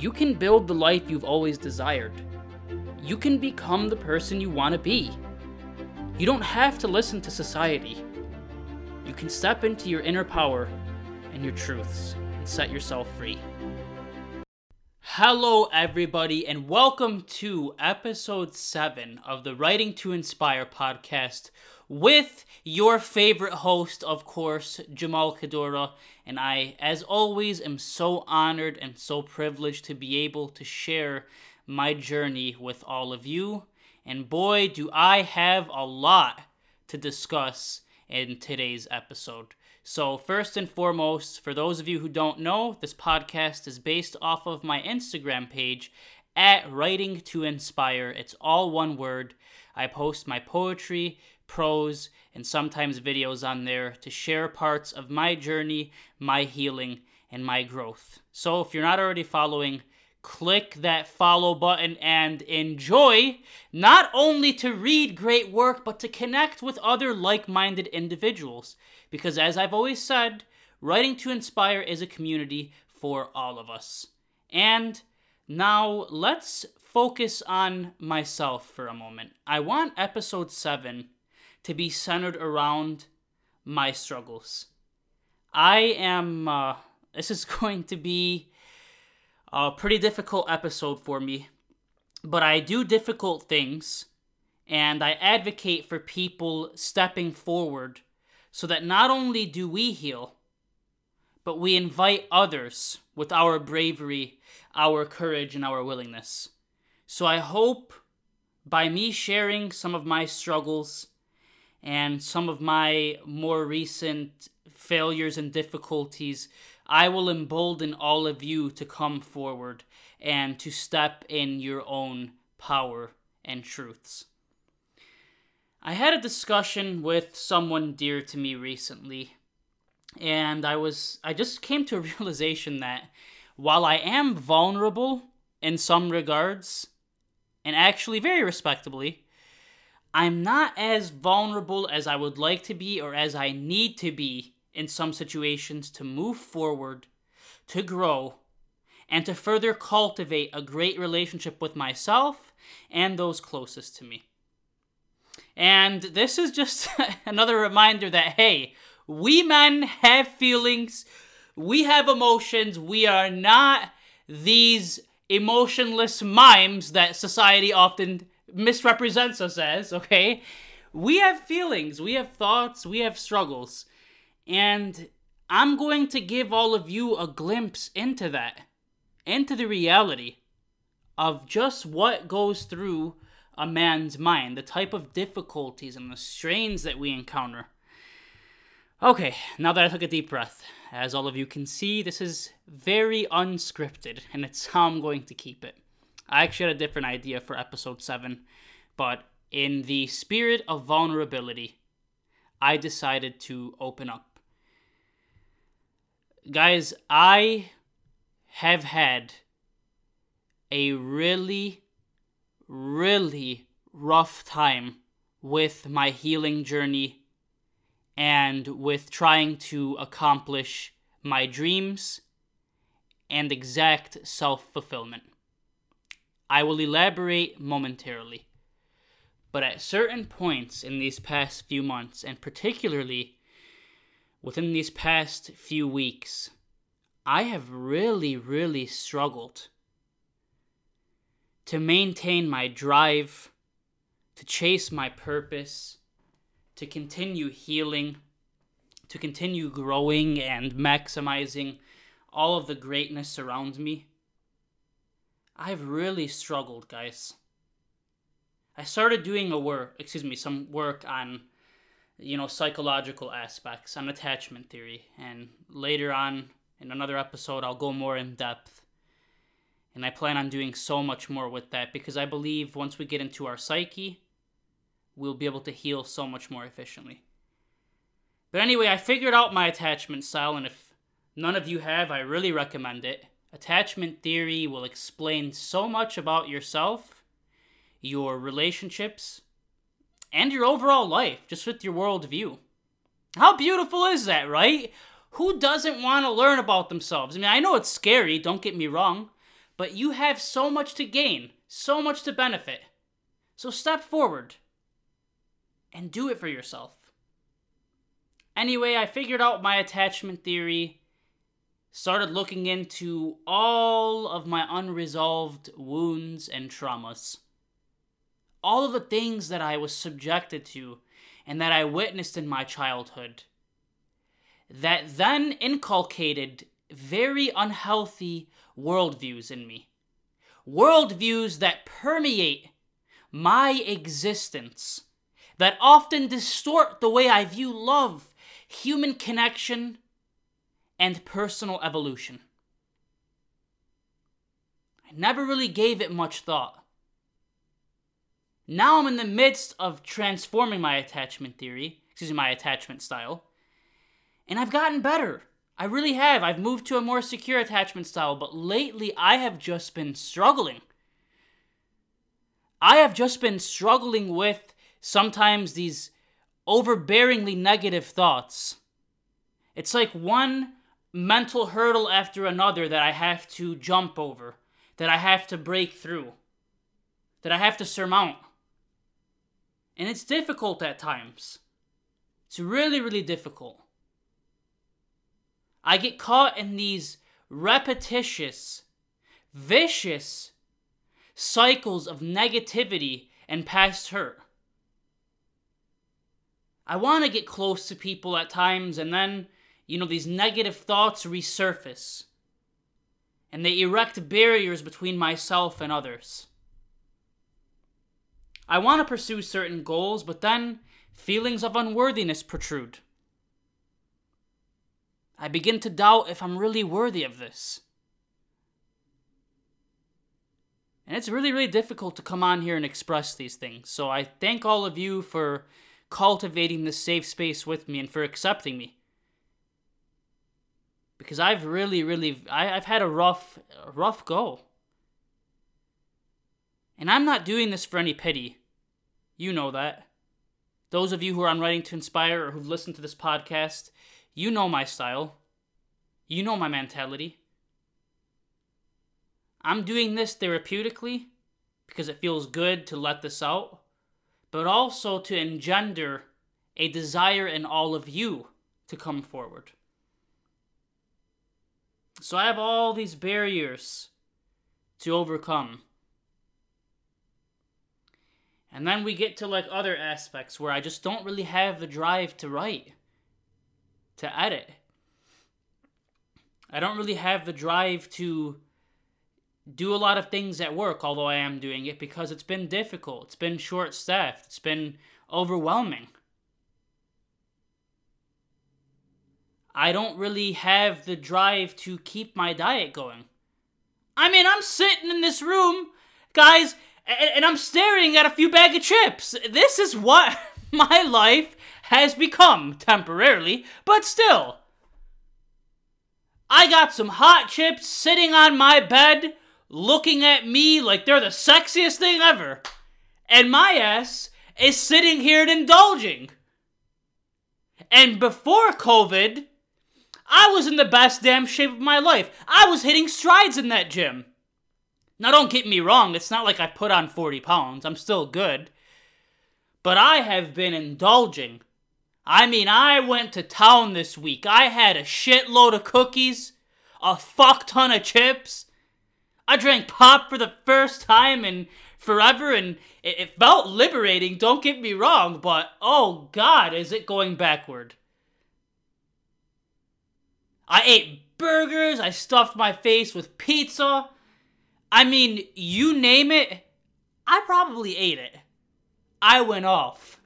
you can build the life you've always desired. You can become the person you want to be. You don't have to listen to society. You can step into your inner power and your truths and set yourself free. Hello, everybody, and welcome to episode 7 of the Writing to Inspire podcast with your favorite host, of course, Jamal Kadora. And I, as always, am so honored and so privileged to be able to share my journey with all of you. And boy, do I have a lot to discuss in today's episode. So, first and foremost, for those of you who don't know, this podcast is based off of my Instagram page at Writing to Inspire. It's all one word. I post my poetry, prose, and sometimes videos on there to share parts of my journey, my healing, and my growth. So if you're not already following, click that follow button and enjoy not only to read great work, but to connect with other like minded individuals. Because as I've always said, Writing to Inspire is a community for all of us. And now let's focus on myself for a moment. I want episode 7 to be centered around my struggles. I am, uh, this is going to be a pretty difficult episode for me, but I do difficult things and I advocate for people stepping forward so that not only do we heal, but we invite others with our bravery, our courage, and our willingness. So I hope by me sharing some of my struggles and some of my more recent failures and difficulties, I will embolden all of you to come forward and to step in your own power and truths. I had a discussion with someone dear to me recently, and I was I just came to a realization that while I am vulnerable in some regards, and actually very respectably, I'm not as vulnerable as I would like to be or as I need to be in some situations to move forward, to grow, and to further cultivate a great relationship with myself and those closest to me. And this is just another reminder that, hey, we men have feelings, we have emotions, we are not these emotionless mimes that society often misrepresents us as, okay? We have feelings, we have thoughts, we have struggles. And I'm going to give all of you a glimpse into that, into the reality of just what goes through a man's mind, the type of difficulties and the strains that we encounter. Okay, now that I took a deep breath, as all of you can see, this is very unscripted, and it's how I'm going to keep it. I actually had a different idea for episode 7, but in the spirit of vulnerability, I decided to open up. Guys, I have had a really, really rough time with my healing journey and with trying to accomplish my dreams and exact self fulfillment. I will elaborate momentarily. But at certain points in these past few months, and particularly within these past few weeks, I have really, really struggled to maintain my drive, to chase my purpose, to continue healing, to continue growing and maximizing all of the greatness around me. I've really struggled, guys. I started doing a work, excuse me, some work on, you know, psychological aspects, on attachment theory, and later on in another episode, I'll go more in depth. And I plan on doing so much more with that because I believe once we get into our psyche, we'll be able to heal so much more efficiently. But anyway, I figured out my attachment style, and if none of you have, I really recommend it. Attachment theory will explain so much about yourself, your relationships, and your overall life, just with your worldview. How beautiful is that, right? Who doesn't want to learn about themselves? I mean, I know it's scary, don't get me wrong, but you have so much to gain, so much to benefit. So step forward and do it for yourself. Anyway, I figured out my attachment theory, started looking into all of my unresolved wounds and traumas. All of the things that I was subjected to and that I witnessed in my childhood that then inculcated very unhealthy worldviews in me. Worldviews that permeate my existence, that often distort the way I view love, human connection, and personal evolution. I never really gave it much thought. Now I'm in the midst of transforming my attachment theory, excuse me, my attachment style, and I've gotten better. I really have. I've moved to a more secure attachment style, but lately I have just been struggling. I have just been struggling with sometimes these overbearingly negative thoughts. It's like one mental hurdle after another that I have to jump over, that I have to break through, that I have to surmount. And it's difficult at times. It's really, really difficult. I get caught in these repetitious, vicious cycles of negativity and past hurt. I want to get close to people at times, and then, you know, these negative thoughts resurface. And they erect barriers between myself and others. I want to pursue certain goals, but then feelings of unworthiness protrude. I begin to doubt if I'm really worthy of this. And it's really, really difficult to come on here and express these things. So I thank all of you for cultivating this safe space with me and for accepting me. Because I've really, really, I, have had a rough, a rough go. And I'm not doing this for any pity. You know that. Those of you who are on Writing to Inspire or who've listened to this podcast, you know my style. You know my mentality. I'm doing this therapeutically because it feels good to let this out, but also to engender a desire in all of you to come forward. So I have all these barriers to overcome. And then we get to like other aspects where I just don't really have the drive to write to edit. I don't really have the drive to do a lot of things at work, although I am doing it because it's been difficult. It's been short staffed. It's been overwhelming. I don't really have the drive to keep my diet going. I mean, I'm sitting in this room, guys, and, I'm staring at a few bag of chips. This is what my life has become temporarily, but still. I got some hot chips sitting on my bed, looking at me like they're the sexiest thing ever. And my ass is sitting here and indulging. And before COVID, I was in the best damn shape of my life. I was hitting strides in that gym. Now, don't get me wrong, it's not like I put on 40 pounds. I'm still good. But I have been indulging I mean, I went to town this week. I had a shitload of cookies, a fuck ton of chips. I drank pop for the first time in forever, and it, it felt liberating, don't get me wrong, but oh god, is it going backward. I ate burgers, I stuffed my face with pizza. I mean, you name it, I probably ate it. I went off.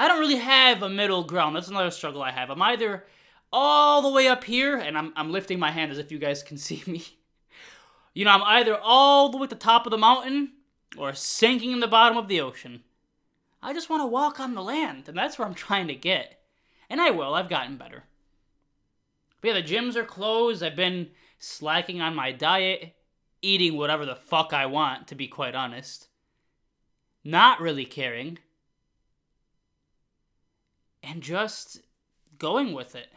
I don't really have a middle ground. That's another struggle I have. I'm either all the way up here, and I'm, I'm lifting my hand as if you guys can see me. You know, I'm either all the way at the top of the mountain or sinking in the bottom of the ocean. I just want to walk on the land, and that's where I'm trying to get. And I will, I've gotten better. But yeah, the gyms are closed. I've been slacking on my diet, eating whatever the fuck I want, to be quite honest. Not really caring and just going with it.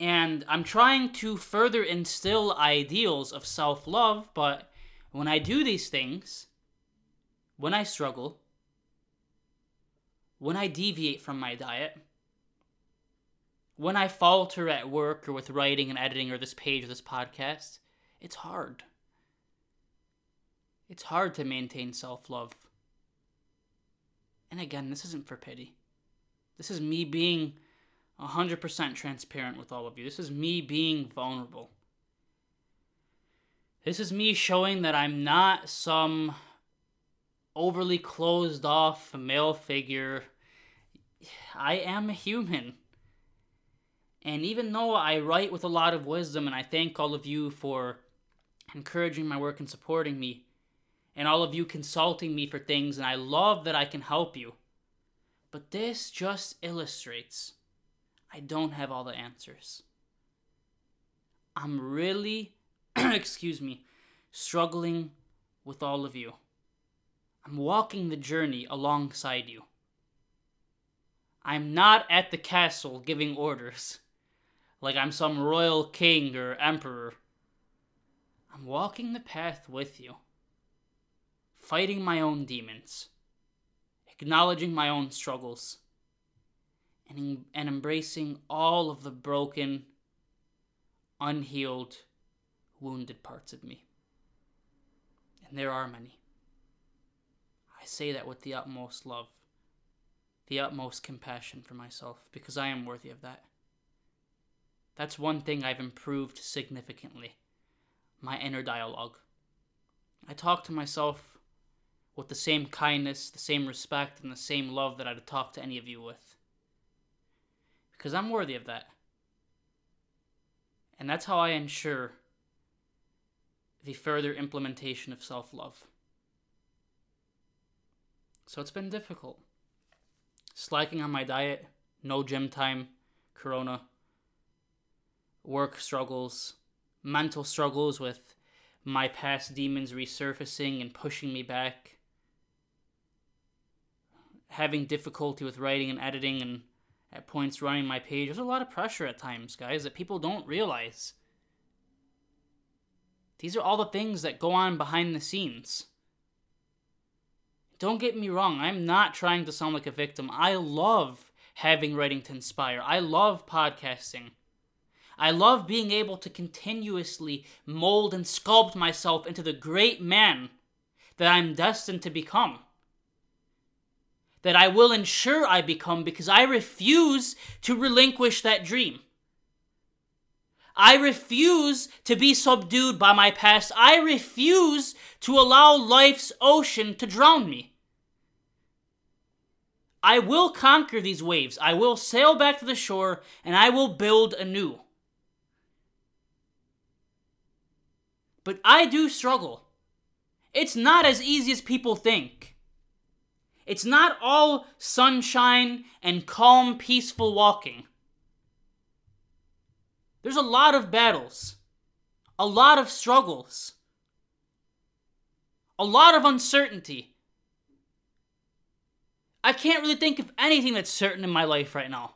And I'm trying to further instill ideals of self love, but when I do these things, when I struggle, when I deviate from my diet, when I falter at work or with writing and editing or this page or this podcast, it's hard. It's hard to maintain self love. And again, this isn't for pity. This is me being 100% transparent with all of you. This is me being vulnerable. This is me showing that I'm not some overly closed off male figure. I am a human. And even though I write with a lot of wisdom, and I thank all of you for encouraging my work and supporting me, and all of you consulting me for things, and I love that I can help you. But this just illustrates I don't have all the answers. I'm really, excuse me, struggling with all of you. I'm walking the journey alongside you. I'm not at the castle giving orders like I'm some royal king or emperor. I'm walking the path with you, fighting my own demons, acknowledging my own struggles, and, and embracing all of the broken, unhealed, wounded parts of me. And there are many. I say that with the utmost love, the utmost compassion for myself, because I am worthy of that. That's one thing I've improved significantly my inner dialogue. I talk to myself with the same kindness, the same respect, and the same love that I'd talk to any of you with. Because I'm worthy of that. And that's how I ensure the further implementation of self love. So it's been difficult. Slacking on my diet, no gym time, corona, work struggles, mental struggles with my past demons resurfacing and pushing me back, having difficulty with writing and editing and at points running my page. There's a lot of pressure at times, guys, that people don't realize. These are all the things that go on behind the scenes. Don't get me wrong, I'm not trying to sound like a victim. I love having writing to inspire. I love podcasting. I love being able to continuously mold and sculpt myself into the great man that I'm destined to become. That I will ensure I become because I refuse to relinquish that dream. I refuse to be subdued by my past. I refuse to allow life's ocean to drown me. I will conquer these waves. I will sail back to the shore and I will build anew. But I do struggle. It's not as easy as people think. It's not all sunshine and calm, peaceful walking. There's a lot of battles, a lot of struggles, a lot of uncertainty. I can't really think of anything that's certain in my life right now.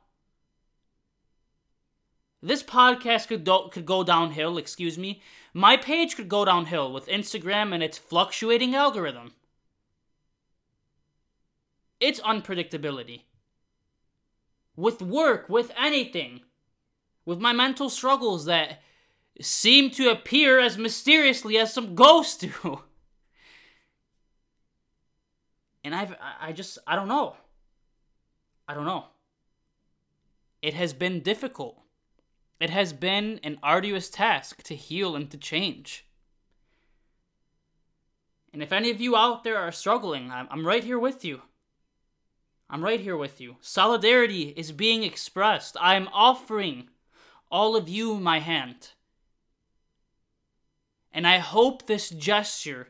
This podcast could do- could go downhill, excuse me. My page could go downhill with Instagram and its fluctuating algorithm. It's unpredictability. With work, with anything, with my mental struggles that seem to appear as mysteriously as some ghosts do. And I've I just I don't know. I don't know. It has been difficult. It has been an arduous task to heal and to change. And if any of you out there are struggling, I'm, I'm right here with you. I'm right here with you. Solidarity is being expressed. I'm offering all of you my hand. And I hope this gesture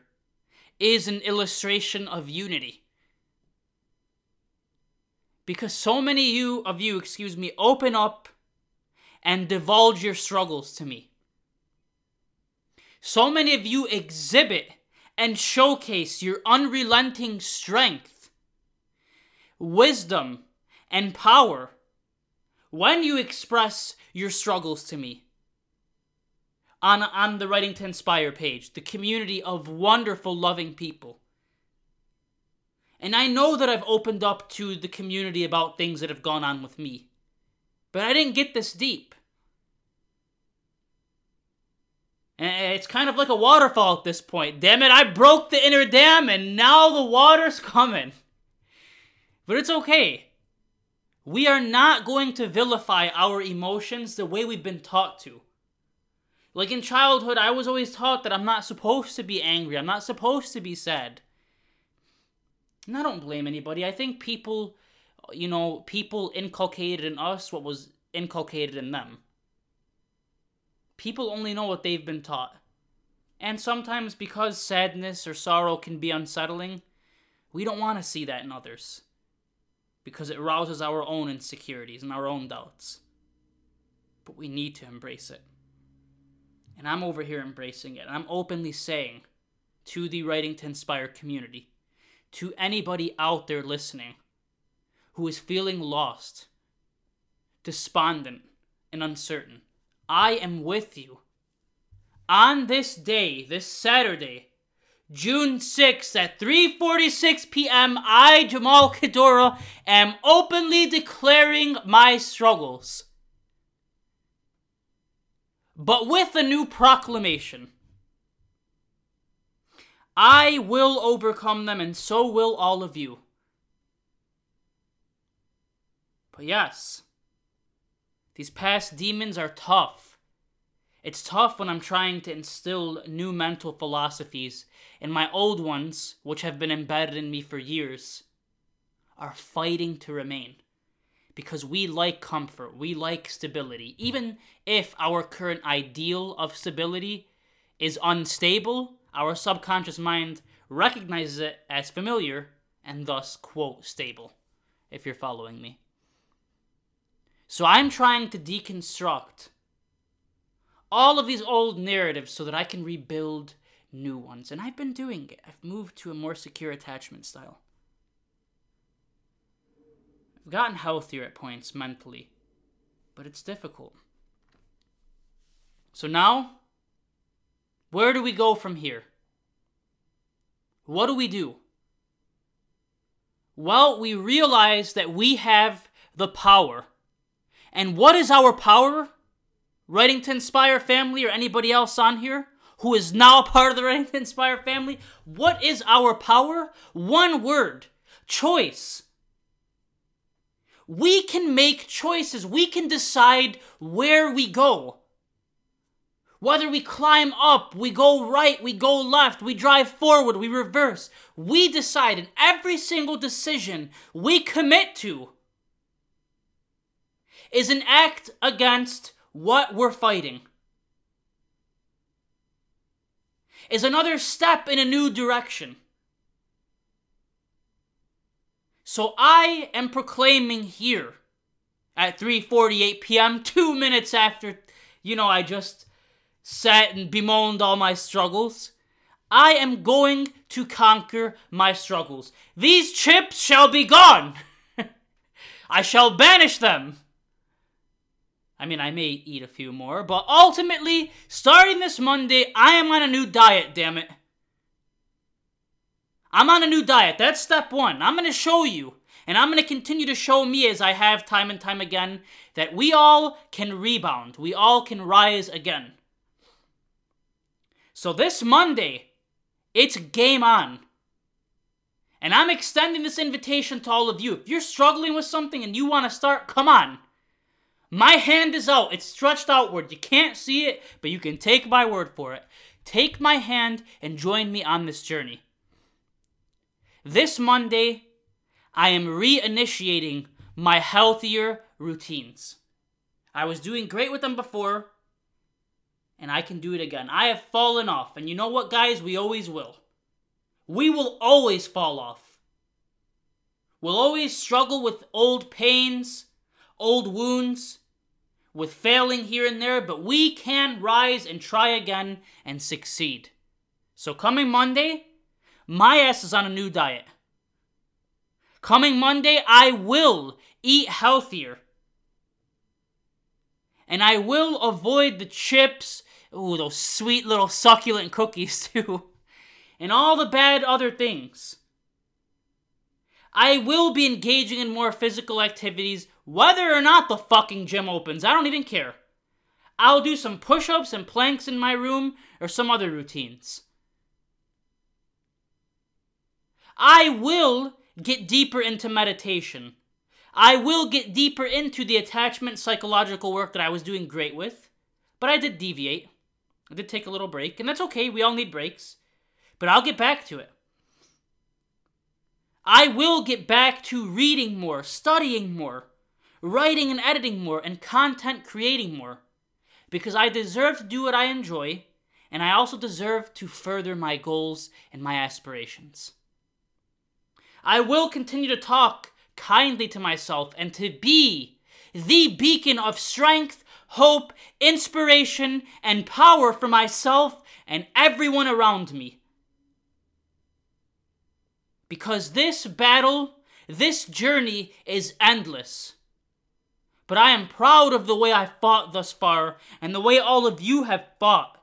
is an illustration of unity. Because so many you of you, excuse me, open up and divulge your struggles to me. So many of you exhibit and showcase your unrelenting strength, wisdom, and power when you express your struggles to me on on the Writing to Inspire page, the community of wonderful, loving people. And I know that I've opened up to the community about things that have gone on with me. But I didn't get this deep. And it's kind of like a waterfall at this point. Damn it, I broke the inner dam and now the water's coming. But it's okay. We are not going to vilify our emotions the way we've been taught to. Like in childhood, I was always taught that I'm not supposed to be angry, I'm not supposed to be sad. And I don't blame anybody. I think people, you know, people inculcated in us what was inculcated in them. People only know what they've been taught. And sometimes, because sadness or sorrow can be unsettling, we don't want to see that in others. Because it rouses our own insecurities and our own doubts. But we need to embrace it. And I'm over here embracing it. And I'm openly saying to the Writing to Inspire community to anybody out there listening who is feeling lost, despondent, and uncertain. I am with you. On this day, this Saturday, June 6th at 3:46 p.m., I, Jamal Kadora, am openly declaring my struggles. But with a new proclamation. I will overcome them, and so will all of you. But yes, these past demons are tough. It's tough when I'm trying to instill new mental philosophies, and my old ones, which have been embedded in me for years, are fighting to remain. Because we like comfort, we like stability. Even if our current ideal of stability is unstable, our subconscious mind recognizes it as familiar and thus, quote, stable, if you're following me. So I'm trying to deconstruct all of these old narratives so that I can rebuild new ones. And I've been doing it. I've moved to a more secure attachment style. I've gotten healthier at points mentally, but it's difficult. So now where do we go from here? What do we do? Well, we realize that we have the power. And what is our power? Writing to Inspire family or anybody else on here who is now a part of the Writing to Inspire family? What is our power? One word choice. We can make choices. We can decide where we go. Whether we climb up, we go right, we go left, we drive forward, we reverse, we decide in every single decision we commit to is an act against what we're fighting. Is another step in a new direction. So I am proclaiming here at 3:48 p.m., 2 minutes after you know I just sat and bemoaned all my struggles. I am going to conquer my struggles. These chips shall be gone. I shall banish them. I mean, I may eat a few more, but ultimately, starting this Monday, I am on a new diet, damn it. I'm on a new diet. That's step one. I'm going to show you, and I'm going to continue to show me as I have time and time again, that we all can rebound. We all can rise again. So this Monday, it's game on. And I'm extending this invitation to all of you. If you're struggling with something and you want to start, come on. My hand is out. It's stretched outward. You can't see it, but you can take my word for it. Take my hand and join me on this journey. This Monday, I am reinitiating my healthier routines. I was doing great with them before, and I can do it again. I have fallen off, and you know what, guys? We always will. We will always fall off. We'll always struggle with old pains, old wounds, with failing here and there, but we can rise and try again and succeed. So, coming Monday, my ass is on a new diet. Coming Monday, I will eat healthier. And I will avoid the chips, ooh, those sweet little succulent cookies too, and all the bad other things. I will be engaging in more physical activities whether or not the fucking gym opens. I don't even care. I'll do some push ups and planks in my room or some other routines. I will get deeper into meditation. I will get deeper into the attachment psychological work that I was doing great with, but I did deviate. I did take a little break, and that's okay. We all need breaks. But I'll get back to it. I will get back to reading more, studying more, writing and editing more, and content creating more. Because I deserve to do what I enjoy, and I also deserve to further my goals and my aspirations. I will continue to talk kindly to myself and to be the beacon of strength, hope, inspiration, and power for myself and everyone around me. Because this battle, this journey is endless. But I am proud of the way I fought thus far, and the way all of you have fought,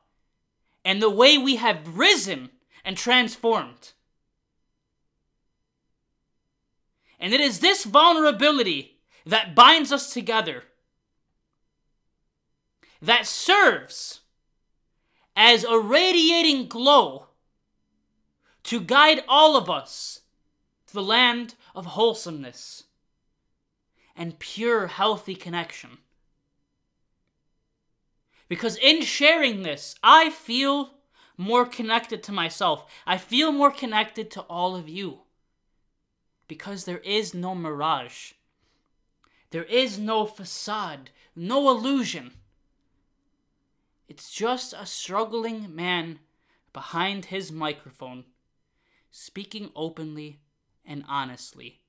and the way we have risen and transformed. And it is this vulnerability that binds us together, that serves as a radiating glow to guide all of us to the land of wholesomeness and pure, healthy connection. Because in sharing this, I feel more connected to myself. I feel more connected to all of you because there is no mirage. There is no facade, no illusion. It's just a struggling man behind his microphone, speaking openly and honestly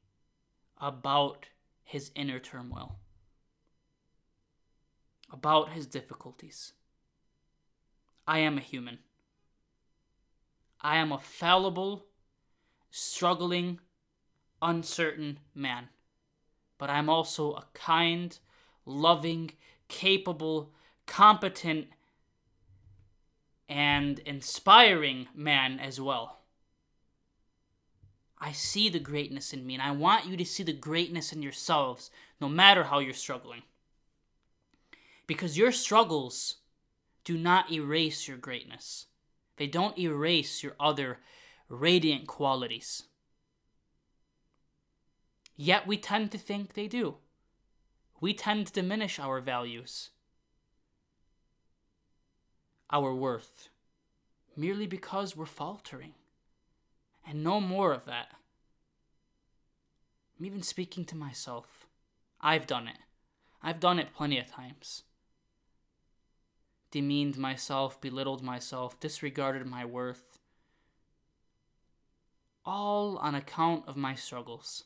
about his inner turmoil, about his difficulties. I am a human. I am a fallible, struggling, uncertain man. But I'm also a kind, loving, capable, competent, and inspiring man as well. I see the greatness in me, and I want you to see the greatness in yourselves, no matter how you're struggling. Because your struggles do not erase your greatness, they don't erase your other radiant qualities. Yet we tend to think they do. We tend to diminish our values, our worth, merely because we're faltering. And no more of that. I'm even speaking to myself. I've done it. I've done it plenty of times. Demeaned myself, belittled myself, disregarded my worth. All on account of my struggles.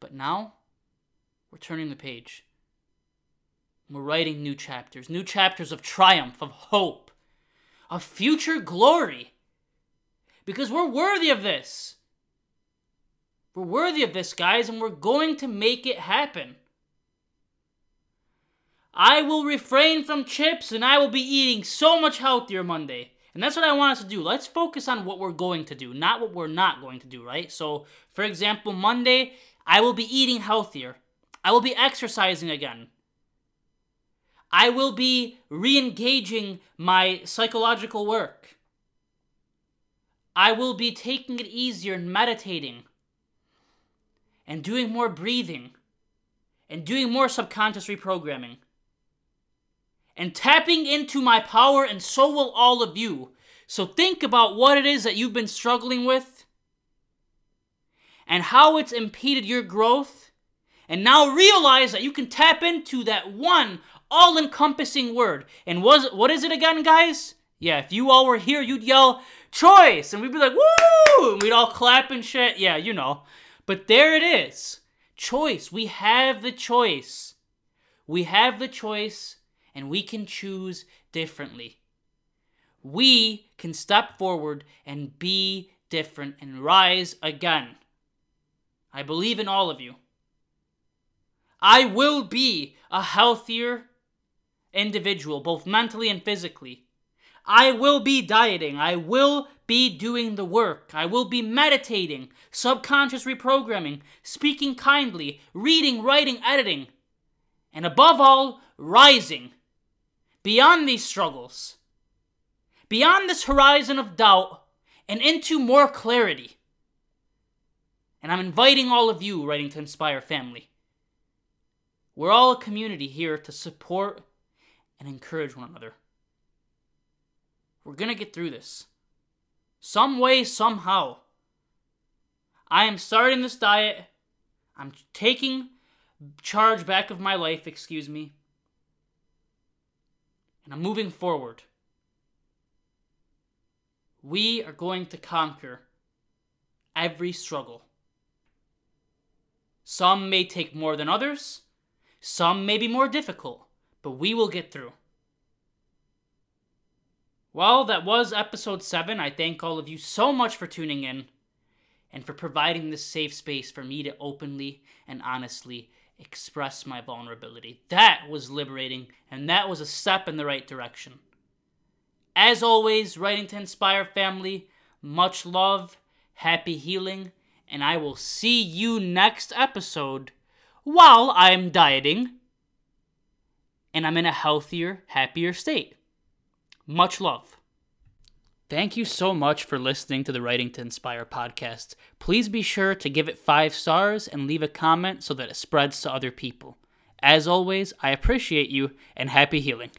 But now, we're turning the page. We're writing new chapters, new chapters of triumph, of hope, of future glory. Because we're worthy of this. We're worthy of this, guys, and we're going to make it happen. I will refrain from chips and I will be eating so much healthier Monday. And that's what I want us to do. Let's focus on what we're going to do, not what we're not going to do, right? So, for example, Monday, I will be eating healthier. I will be exercising again. I will be re engaging my psychological work. I will be taking it easier and meditating and doing more breathing and doing more subconscious reprogramming and tapping into my power, and so will all of you. So think about what it is that you've been struggling with and how it's impeded your growth. And now realize that you can tap into that one all encompassing word. And was what is it again, guys? Yeah, if you all were here, you'd yell choice, and we'd be like, woo! And we'd all clap and shit. Yeah, you know. But there it is. Choice. We have the choice. We have the choice, and we can choose differently. We can step forward and be different and rise again. I believe in all of you. I will be a healthier individual, both mentally and physically. I will be dieting. I will be doing the work. I will be meditating, subconscious reprogramming, speaking kindly, reading, writing, editing, and above all, rising beyond these struggles, beyond this horizon of doubt, and into more clarity. And I'm inviting all of you, Writing to Inspire family. We're all a community here to support and encourage one another. We're to get through this. Some way, somehow. I am starting this diet. I'm taking charge back of my life, excuse me. And I'm moving forward. We are going to conquer every struggle. Some may take more than others, some may be more difficult, but we will get through. Well, that was episode 7. I thank all of you so much for tuning in and for providing this safe space for me to openly and honestly express my vulnerability. That was liberating, and that was a step in the right direction. As always, writing to inspire family, much love, happy healing, and I will see you next episode while I'm dieting and I'm in a healthier, happier state. Much love. Thank you so much for listening to the Writing to Inspire podcast. Please be sure to give it five stars and leave a comment so that it spreads to other people. As always, I appreciate you and happy healing.